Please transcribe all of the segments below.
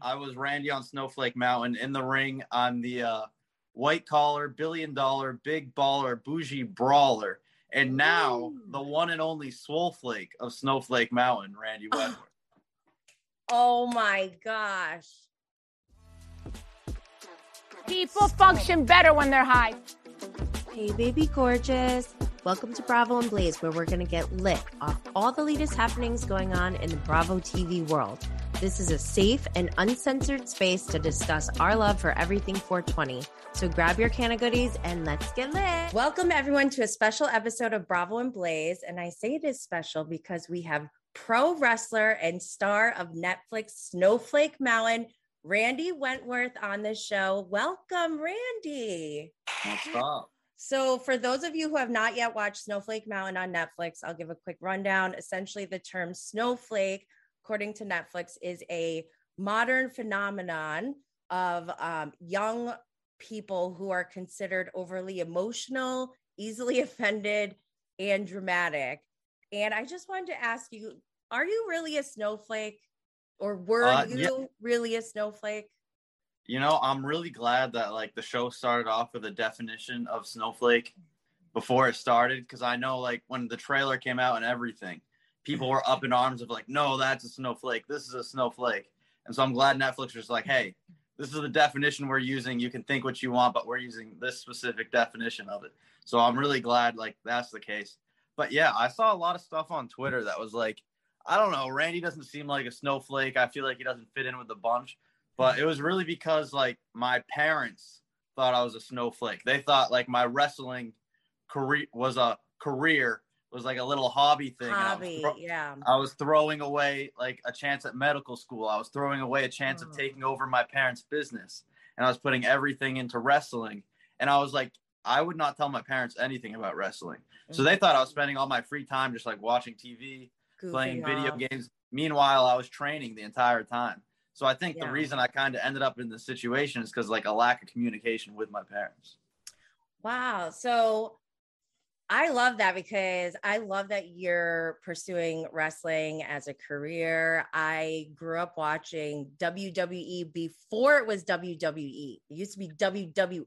I was Randy on Snowflake Mountain in the ring on the uh, white collar, billion dollar, big baller, bougie brawler. And now Ooh. the one and only Swoleflake of Snowflake Mountain, Randy Wentworth. Oh my gosh. People function better when they're high. Hey, baby gorgeous. Welcome to Bravo and Blaze, where we're going to get lit off all the latest happenings going on in the Bravo TV world. This is a safe and uncensored space to discuss our love for everything 420. So grab your can of goodies and let's get lit. Welcome, everyone, to a special episode of Bravo and Blaze. And I say it is special because we have pro wrestler and star of Netflix Snowflake Mountain, Randy Wentworth, on the show. Welcome, Randy. What's up? So, for those of you who have not yet watched Snowflake Mountain on Netflix, I'll give a quick rundown. Essentially, the term snowflake, according to Netflix, is a modern phenomenon of um, young people who are considered overly emotional, easily offended, and dramatic. And I just wanted to ask you are you really a snowflake? Or were Uh, you yeah. really a snowflake? You know, I'm really glad that like the show started off with a definition of snowflake before it started because I know like when the trailer came out and everything, people were up in arms of like, no, that's a snowflake. This is a snowflake. And so I'm glad Netflix was like, hey, this is the definition we're using. You can think what you want, but we're using this specific definition of it. So I'm really glad like that's the case. But yeah, I saw a lot of stuff on Twitter that was like, I don't know, Randy doesn't seem like a snowflake. I feel like he doesn't fit in with the bunch but it was really because like my parents thought I was a snowflake. They thought like my wrestling career was a career was like a little hobby thing. and I Hobby, thro- yeah. I was throwing away like a chance at medical school. I was throwing away a chance Oh. of taking over my parents' business, and I was putting everything into wrestling. And I was like, I would not tell my parents anything about wrestling. So they thought I was mm. spending all my free time just like watching TV, playing Goofing video off. games. Meanwhile, I was training the entire time. So I think Yeah. the reason I kind of ended up in this situation is because like a lack of communication with my parents. Wow. So I love that because I love that you're pursuing wrestling as a career. I grew up watching WWE before it was WWE. It used to be WWF.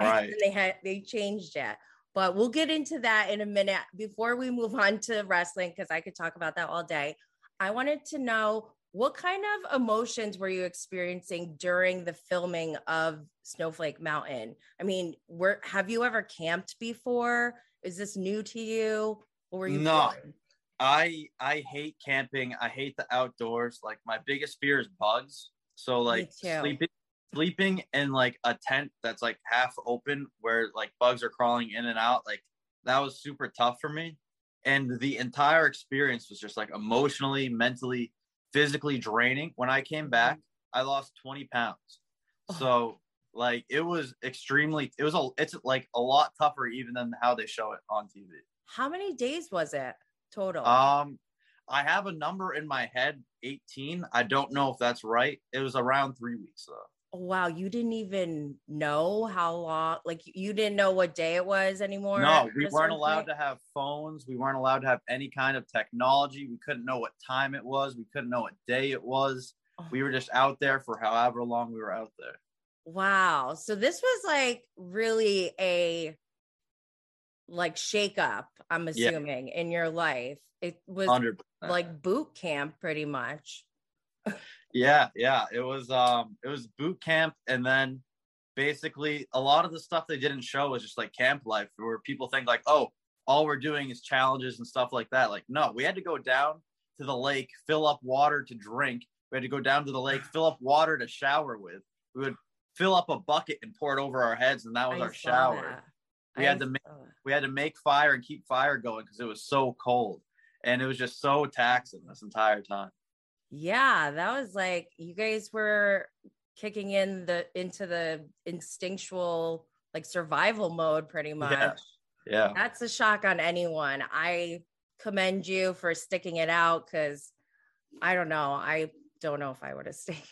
Right. And they had they changed it. But we'll get into that in a minute. Before we move on to wrestling, because I could talk about that all day. I wanted to know what kind of emotions were you experiencing during the filming of Snowflake Mountain? I mean, were have you ever camped before? Is this new to you? What were you No. feeling? I I hate camping. I hate the outdoors. Like my biggest fear is bugs. So like sleeping sleeping in like a tent that's like half open where like bugs are crawling in and out, like that was super tough for me. And the entire experience was just like emotionally, mentally, physically draining. When I came back, I lost 20 pounds. Oh. So like it was extremely it was a it's like a lot tougher even than how they show it on TV. How many days was it total? Um, I have a number in my head, 18. I don't know if that's right. It was around three weeks though. Oh, wow, you didn't even know how long, like you didn't know what day it was anymore. No, we weren't allowed point? to have phones. We weren't allowed to have any kind of technology. We couldn't know what time it was. We couldn't know what day it was. Oh. We were just out there for however long we were out there. Wow. So this was like really a like shake up, I'm Yeah. assuming, in your life. It was 100%. like boot camp pretty much. Yeah, yeah. It was um it was boot camp and then basically a lot of the stuff they didn't show was just like camp life where people think like, oh, all we're doing is challenges and stuff like that. Like, no, we had to go down to the lake, fill up water to drink. We had to go down to the lake, fill up water to shower with. We would fill up a bucket and pour it over our heads, and that was I our shower. that. We I had to make that. we had to make fire and keep fire going because it was so cold. And it was just so taxing this entire time. Yeah, that was like you guys were kicking in the into the instinctual like survival mode pretty much. Yeah. Yeah. That's a shock on anyone. I commend you for sticking it out because I don't know. I don't know if I would have stayed.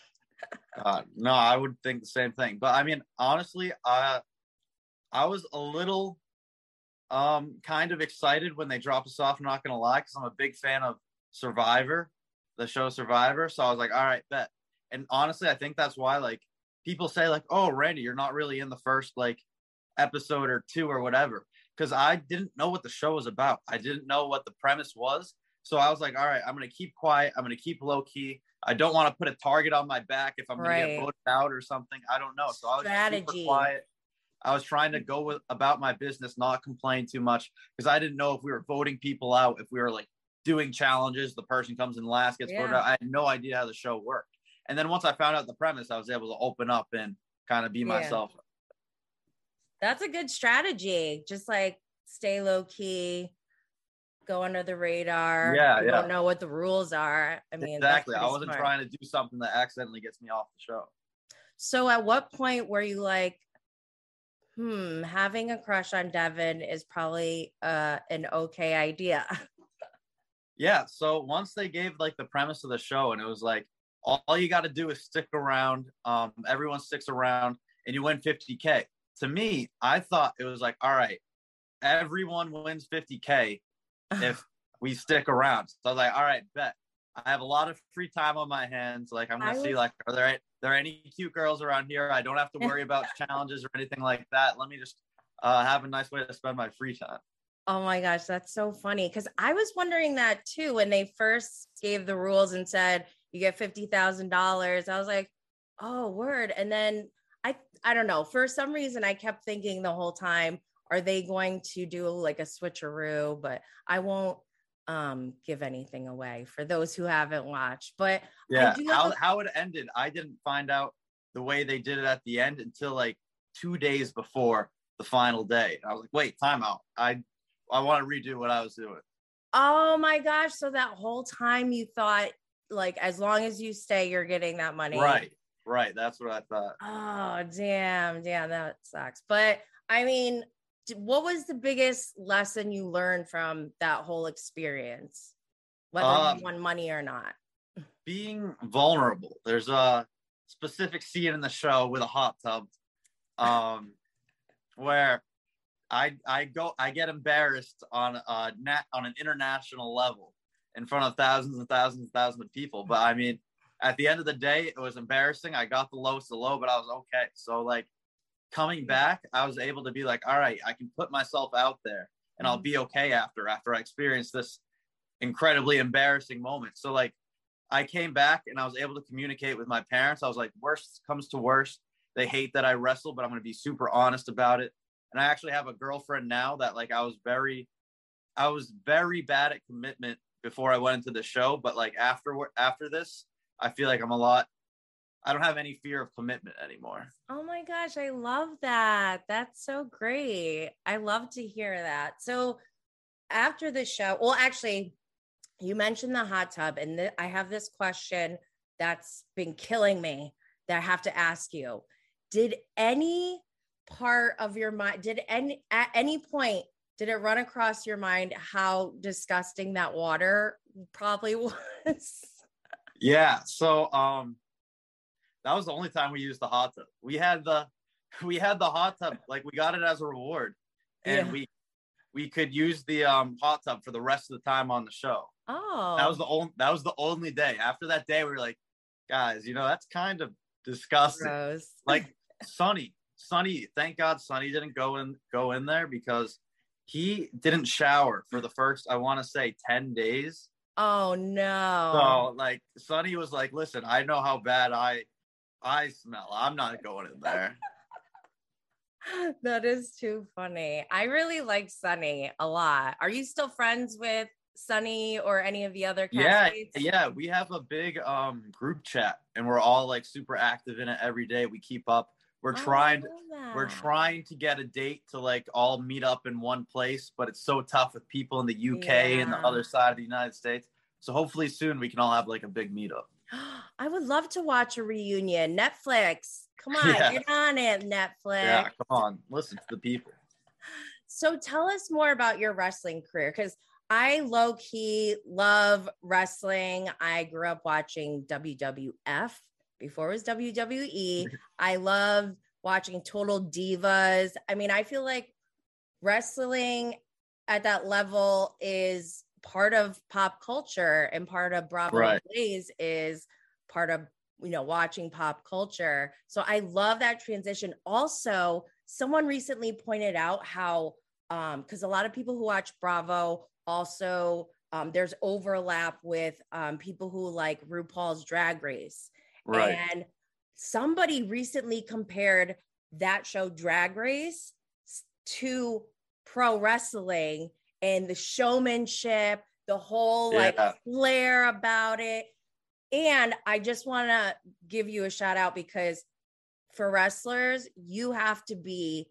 Uh, no, I would think the same thing. But I mean, honestly, I I was a little um kind of excited when they dropped us off. I'm not gonna lie, because I'm a big fan of Survivor, the show Survivor. So I was like, all right, bet. And honestly, I think that's why like people say like, "Oh, Randy, you're not really in the first like episode or two or whatever." Because I didn't know what the show was about. I didn't know what the premise was. So I was like, all right, I'm gonna keep quiet. I'm gonna keep low key. I don't want to put a target on my back if I'm gonna Right. get voted out or something. I don't know. So I was Strategy. super quiet. I was trying to go with about my business, not complain too much because I didn't know if we were voting people out, if we were like doing challenges, the person comes in last, gets voted Yeah. out. I had no idea how the show worked. And then once I found out the premise, I was able to open up and kind of be Yeah. myself. That's a good strategy. Just like stay low key, go under the radar. Yeah, You yeah. don't know what the rules are. I mean, exactly. I wasn't smart. trying to do something that accidentally gets me off the show. So at what point were you like, hmm, having a crush on Devin is probably uh an okay idea? Yeah. So once they gave like the premise of the show, and it was like, all, all you got to do is stick around. Um, everyone sticks around, and you win 50k. To me, I thought it was like, all right, everyone wins 50k if we stick around. So I was like, all right, bet. I have a lot of free time on my hands. Like I'm gonna I see was- like, are there there any cute girls around here? I don't have to worry about challenges or anything like that. Let me just uh, have a nice way to spend my free time. Oh my gosh, that's so funny. Cause I was wondering that too when they first gave the rules and said you get fifty thousand dollars. I was like, oh word. And then I I don't know. For some reason I kept thinking the whole time, are they going to do like a switcheroo? But I won't um give anything away for those who haven't watched. But Yeah, do how a- how it ended, I didn't find out the way they did it at the end until like two days before the final day. I was like, wait, time out. I I want to redo what I was doing. oh my gosh. So that whole time you thought like as long as you stay, you're getting that money. Right, right. That's what I thought. Oh, damn, damn, that sucks. But I mean, what was the biggest lesson you learned from that whole experience? Whether Um, you won money or not. Being vulnerable. There's a specific scene in the show with a hot tub, um, where I I go I get embarrassed on a nat on an international level in front of thousands and thousands and thousands of people. But I mean, at the end of the day, it was embarrassing. I got the lowest of low, but I was okay. So like coming back, I was able to be like, all right, I can put myself out there and I'll mm-hmm. be okay after after I experience this incredibly embarrassing moment. So like I came back and I was able to communicate with my parents. I was like, worst comes to worst. They hate that I wrestle, but I'm gonna be super honest about it. And I actually have a girlfriend now that like I was very I was very bad at commitment before I went into the show, but like after after this, I feel like I'm a lot I don't have any fear of commitment anymore. Oh my gosh, I love that. That's so great. I love to hear that. So after the show, well, actually, you mentioned the hot tub, and th- I have this question that's been killing me that I have to ask you. Did any part of your mind, did any at any point did it run across your mind how disgusting that water probably was? Yeah. So um that was the only time we used the hot tub. We had the we had the hot tub, like we got it as a reward. And Yeah. we we could use the um hot tub for the rest of the time on the show. Oh, That was the only that was the only day. After that day, we were like, guys, you know, that's kind of disgusting. gross. Like Sonny, Sonny, thank God Sonny didn't go in go in there because he didn't shower for the first, I want to say 10 days. Oh no. So like Sonny was like, listen, I know how bad I I smell. I'm not going in there. that is too funny. I really like Sunny a lot. Are you still friends with Sunny or any of the other yeah, yeah. We have a big um group chat and we're all like super active in it every day. We keep up. We're Oh, trying we're trying to get a date to like all meet up in one place, but it's so tough with people in the UK and the other side of the United States. So hopefully soon we can all have like a big meetup. I would love to watch a reunion. Netflix. Come on, Yeah. get on it, Netflix. Yeah, come on, listen to the people. So tell us more about your wrestling career because I low key love wrestling. I grew up watching WWF before it was WWE. I love watching Total Divas. I mean, I feel like wrestling at that level is part of pop culture and part of Bravo Right. Blaze is part of you know, watching pop culture. So I love that transition. Also, someone recently pointed out how, um, because a lot of people who watch Bravo also um, there's overlap with um, people who like RuPaul's Drag Race. Right. And somebody recently compared that show Drag Race to pro wrestling and the showmanship, the whole like Yeah. flair about it. And I just want to give you a shout out because for wrestlers, you have to be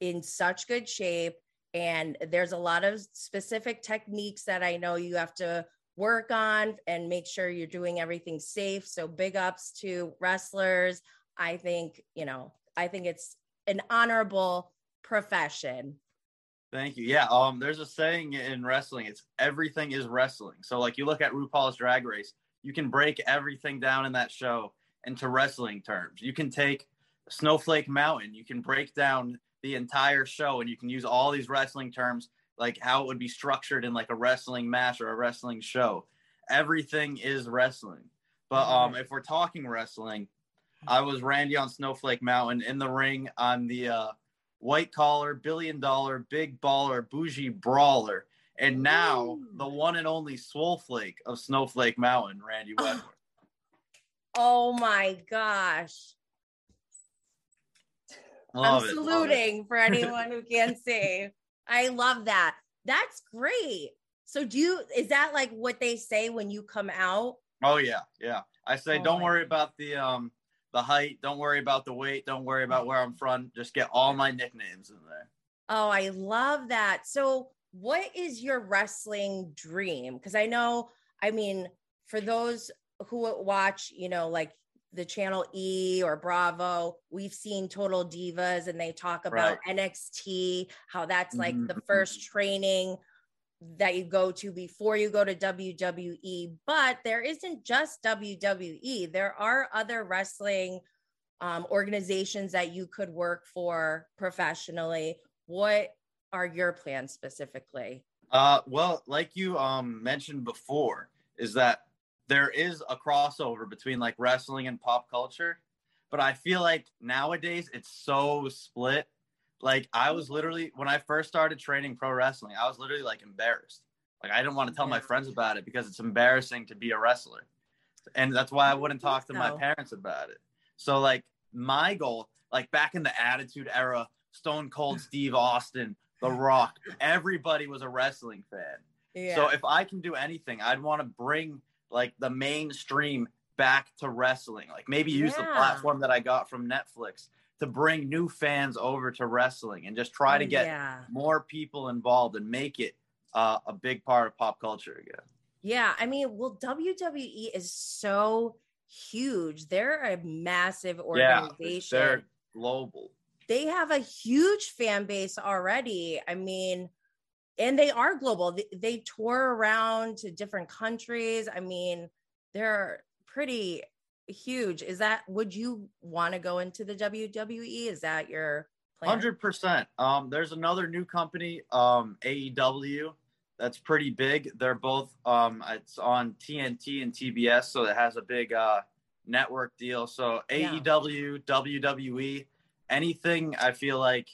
in such good shape. And there's a lot of specific techniques that I know you have to work on and make sure you're doing everything safe. So big ups to wrestlers. I think, you know, I think it's an honorable profession. Thank you. Yeah. Um, there's a saying in wrestling, it's everything is wrestling. So like you look at RuPaul's drag race, you can break everything down in that show into wrestling terms. You can take Snowflake Mountain, you can break down the entire show and you can use all these wrestling terms like how it would be structured in like a wrestling match or a wrestling show. Everything is wrestling. But um if we're talking wrestling, I was Randy on Snowflake Mountain in the ring on the uh white collar, billion dollar, big baller, bougie brawler, and now Ooh. the one and only Swoleflake of Snowflake Mountain, Randy Wentworth. Oh my gosh. Love I'm it. saluting for anyone who can't see. I love that. That's great. So do you is that like what they say when you come out? Oh yeah, yeah. I say Oh don't worry about the um the height, don't worry about the weight, don't worry about where I'm from. Just get all my nicknames in there. Oh, I love that. So what is your wrestling dream? Because I know, I mean, for those who watch, you know, like the channel E or Bravo, we've seen Total Divas and they talk about NXT, how that's like the Mhm. first training that you go to before you go to WWE. But there isn't just WWE, there are other wrestling um, organizations that you could work for professionally. What are your plans specifically? Uh, well, like you um mentioned before, is that there is a crossover between like wrestling and pop culture, but I feel like nowadays it's so split. Like I was literally when I first started training pro wrestling, I was literally like embarrassed. Like I didn't want to tell my friends about it because it's embarrassing to be a wrestler, and that's why I wouldn't talk to my parents about it. So like my goal, like back in the Attitude Era, Stone Cold Steve Austin, The Rock, everybody was a wrestling fan. Yeah. So if I can do anything, I'd want to bring like the mainstream back to wrestling. Like maybe use the platform that I got from Netflix to bring new fans over to wrestling and just try to Oh, get yeah. more people involved and make it uh, a big part of pop culture again. Yeah, I mean, well, WWE is so huge. They're a massive Yeah, organization. they're global. they have a huge fan base already. I mean, and they are global. They, they tour around to different countries. I mean, they're pretty huge. Is that would you want to go into the WWE? Is that your plan? Hundred percent. Um, there's another new company, um, AEW, that's pretty big. They're both um, it's on TNT and TBS, so it has a big uh network deal. So Yeah. AEW, WWE, anything. I feel like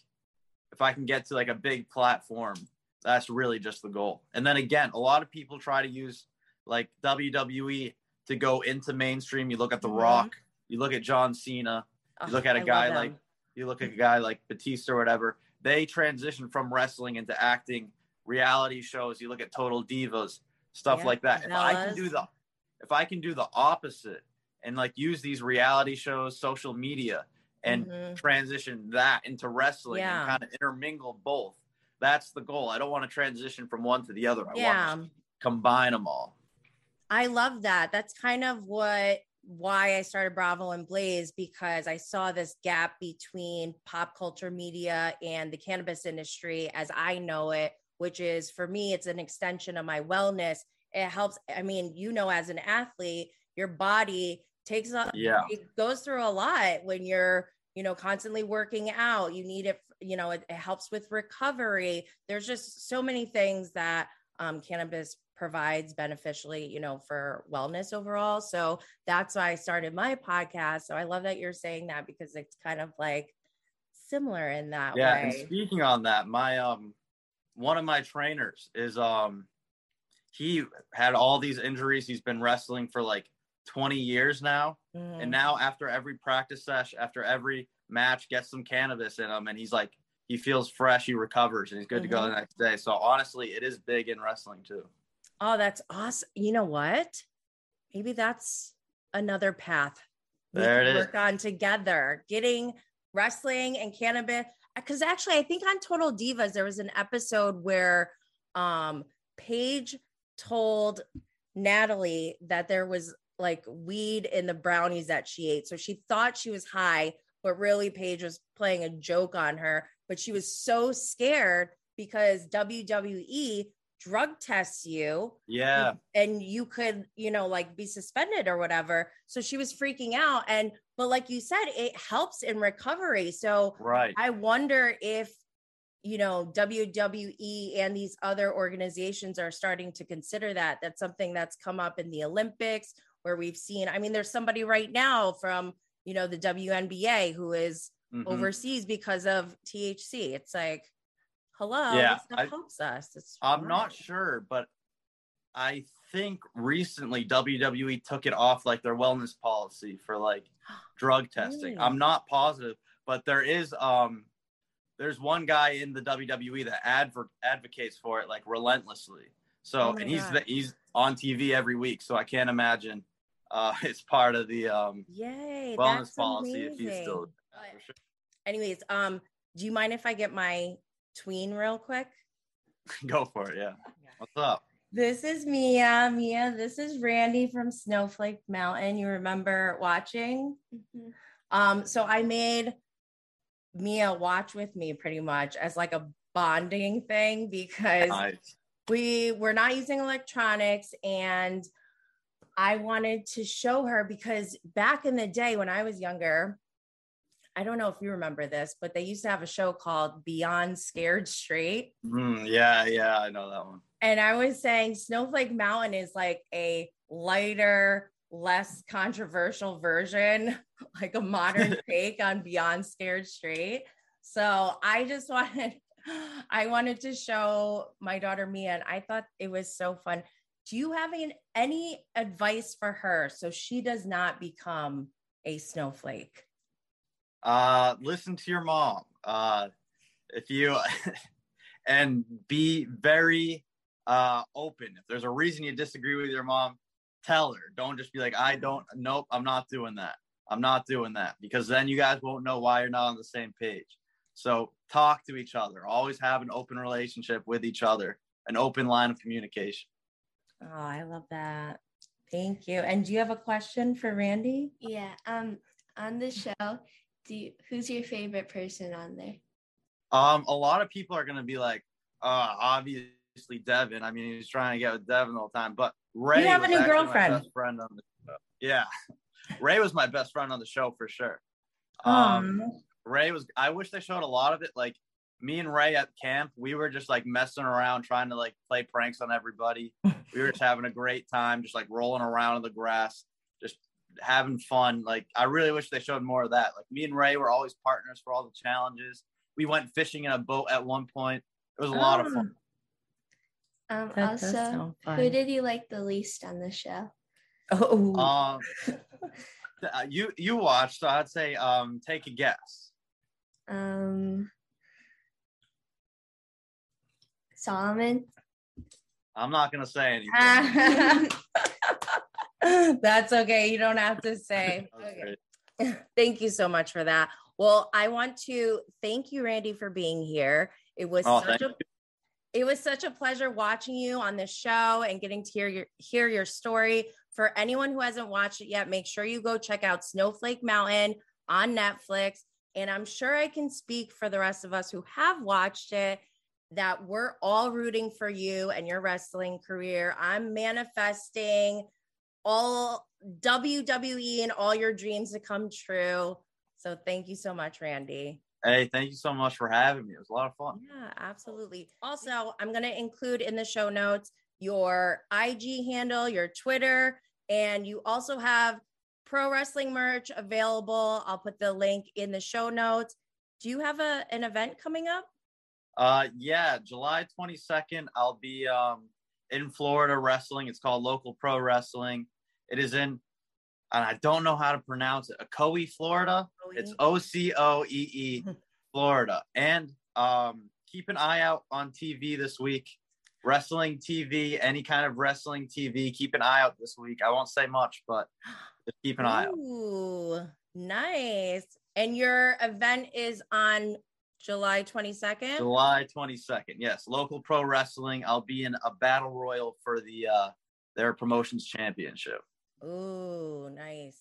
if I can get to like a big platform, that's really just the goal. And then again, a lot of people try to use like WWE to go into mainstream. You look at The Mhm. Rock, you look at John Cena, you look at a I guy like you look at a guy like Batista or whatever, they transition from wrestling into acting, reality shows. You look at Total Divas, stuff Yeah, like that. If I can do the if I can do the opposite and like use these reality shows, social media, and Mhm. transition that into wrestling Yeah. and kind of intermingle both. That's the goal. I don't want to transition from one to the other. I yeah. want to combine them all. I love that. That's kind of what why I started Bravo and Blaze because I saw this gap between pop culture media and the cannabis industry as I know it, which is for me, it's an extension of my wellness. It helps. I mean, you know, as an athlete, your body takes a Yeah. it goes through a lot when you're you know constantly working out you need it you know it, it helps with recovery there's just so many things that um, cannabis provides beneficially, you know, for wellness overall. So that's why I started my podcast. So I love that you're saying that because it's kind of like similar in that yeah, way. and speaking on that, my um one of my trainers is um he had all these injuries. He's been wrestling for like 20 years now. Mhm. And now after every practice session, after every match, gets some cannabis in him and he's like he feels fresh, he recovers, and he's good to go the next day. So honestly, it is big in wrestling too. Oh, that's awesome. You know what? Maybe that's another path we There can it is. work on together, getting wrestling and cannabis. Because actually, I think on Total Divas, there was an episode where um Paige told Natalie that there was like weed in the brownies that she ate. So she thought she was high, but really Paige was playing a joke on her. But she was so scared because WWE drug tests you Yeah. and you could you know like be suspended or whatever so she was freaking out and but like you said it helps in recovery so Right. i wonder if you know wwe and these other organizations are starting to consider that that's something that's come up in the olympics where we've seen i mean there's somebody right now from you know the WNBA who is Mhm. overseas because of THC it's like hello Yeah, I- helps us it's I'm not sure, but I think recently WWE took it off like their wellness policy for like drug testing. Really? I'm not positive, but there is um there's one guy in the WWE that adver- advocates for it like relentlessly. So Oh and he's God. he's on TV every week, so I can't imagine uh it's part of the um Yay, wellness that's policy if he's amazing. still But for sure. Anyways, um, do you mind if I get my tween real quick? go for it, yeah. What's up? This is Mia. Mia, this is Randy from Snowflake Mountain. You remember watching? Mm-hmm. Um, so I made Mia watch with me pretty much as like a bonding thing because Nice. we were not using electronics and I wanted to show her because back in the day when I was younger, I don't know if you remember this, but they used to have a show called Beyond Scared Straight. Mm, yeah, yeah, I know that one. And I was saying Snowflake Mountain is like a lighter, less controversial version, like a modern take on Beyond Scared Straight. So I just wanted, I wanted to show my daughter Mia, and I thought it was so fun. Do you have an, any advice for her so she does not become a snowflake? uh listen to your mom. Uh if you and be very uh open. If there's a reason you disagree with your mom tell her. Don't just be like i don't nope i'm not doing that. I'm not doing that. Because then you guys won't know why you're not on the same page. So talk to each other. Always have an open relationship with each other an open line of communication Oh, I love that. Thank you. And do you have a question for Randy? Yeah. Um. On the show, do you, who's your favorite person on there? Um, a lot of people are gonna be like, uh, obviously Devin. I mean, he's trying to get with Devin all the time, but Ray. You have a new actually my girlfriend. best friend on the show. Yeah, Ray was my best friend on the show for sure. Um, Um, Ray was. I wish they showed a lot of it. Like me and Ray at camp, we were just like messing around, trying to like play pranks on everybody. we were just having a great time, just like rolling around in the grass, just having fun. Like I really wish they showed more of that. Like me and Ray were always partners for all the challenges. We went fishing in a boat at one point. It was a lot of fun. Um. that also, sound who did you like the least on the show? oh, Um, uh, you you watched, so I'd say um, take a guess. Um. Solomon. I'm not gonna say anything. Uh, that's okay. You don't have to say. Okay. Thank you so much for that. Well, I want to thank you, Randy, for being here. It was Oh, such a it was such a pleasure watching you on this show and getting to hear your hear your story. For anyone who hasn't watched it yet, make sure you go check out Snowflake Mountain on Netflix. And I'm sure I can speak for the rest of us who have watched it that we're all rooting for you and your wrestling career. I'm manifesting all WWE and all your dreams to come true. So thank you so much, Randy. Hey, thank you so much for having me. It was a lot of fun. Yeah, absolutely. Also, I'm going to include in the show notes your IG handle, your Twitter, and you also have pro wrestling merch available. I'll put the link in the show notes. Do you have a, an event coming up? Uh, yeah, July 22nd, I'll be um, in Florida wrestling. It's called Local Pro Wrestling. It is in, and I don't know how to pronounce it, Ocoee, Florida. It's O C O E E, Florida. And um, keep an eye out on TV this week. Wrestling TV, any kind of wrestling TV, keep an eye out this week. I won't say much, but just keep an eye out. Ooh, nice. And your event is on July 22nd? July 22nd. Yes, local pro wrestling. I'll be in a battle royal for the uh their promotions championship. Ooh, nice.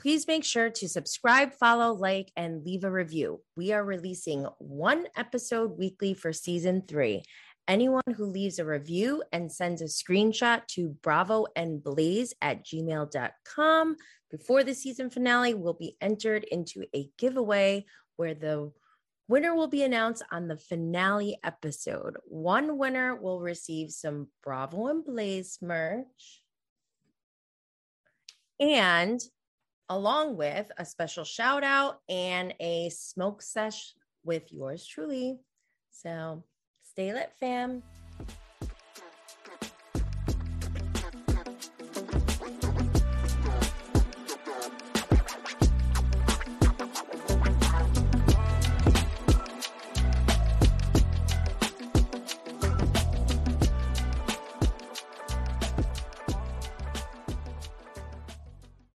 Please make sure to subscribe, follow, like, and leave a review. We are releasing one episode weekly for season three. Anyone who leaves a review and sends a screenshot to bravo and blaze at gmail.com before the season finale will be entered into a giveaway where the winner will be announced on the finale episode. One winner will receive some Bravo and Blaze merch. And along with a special shout out and a smoke sesh with yours truly. So stay lit, fam.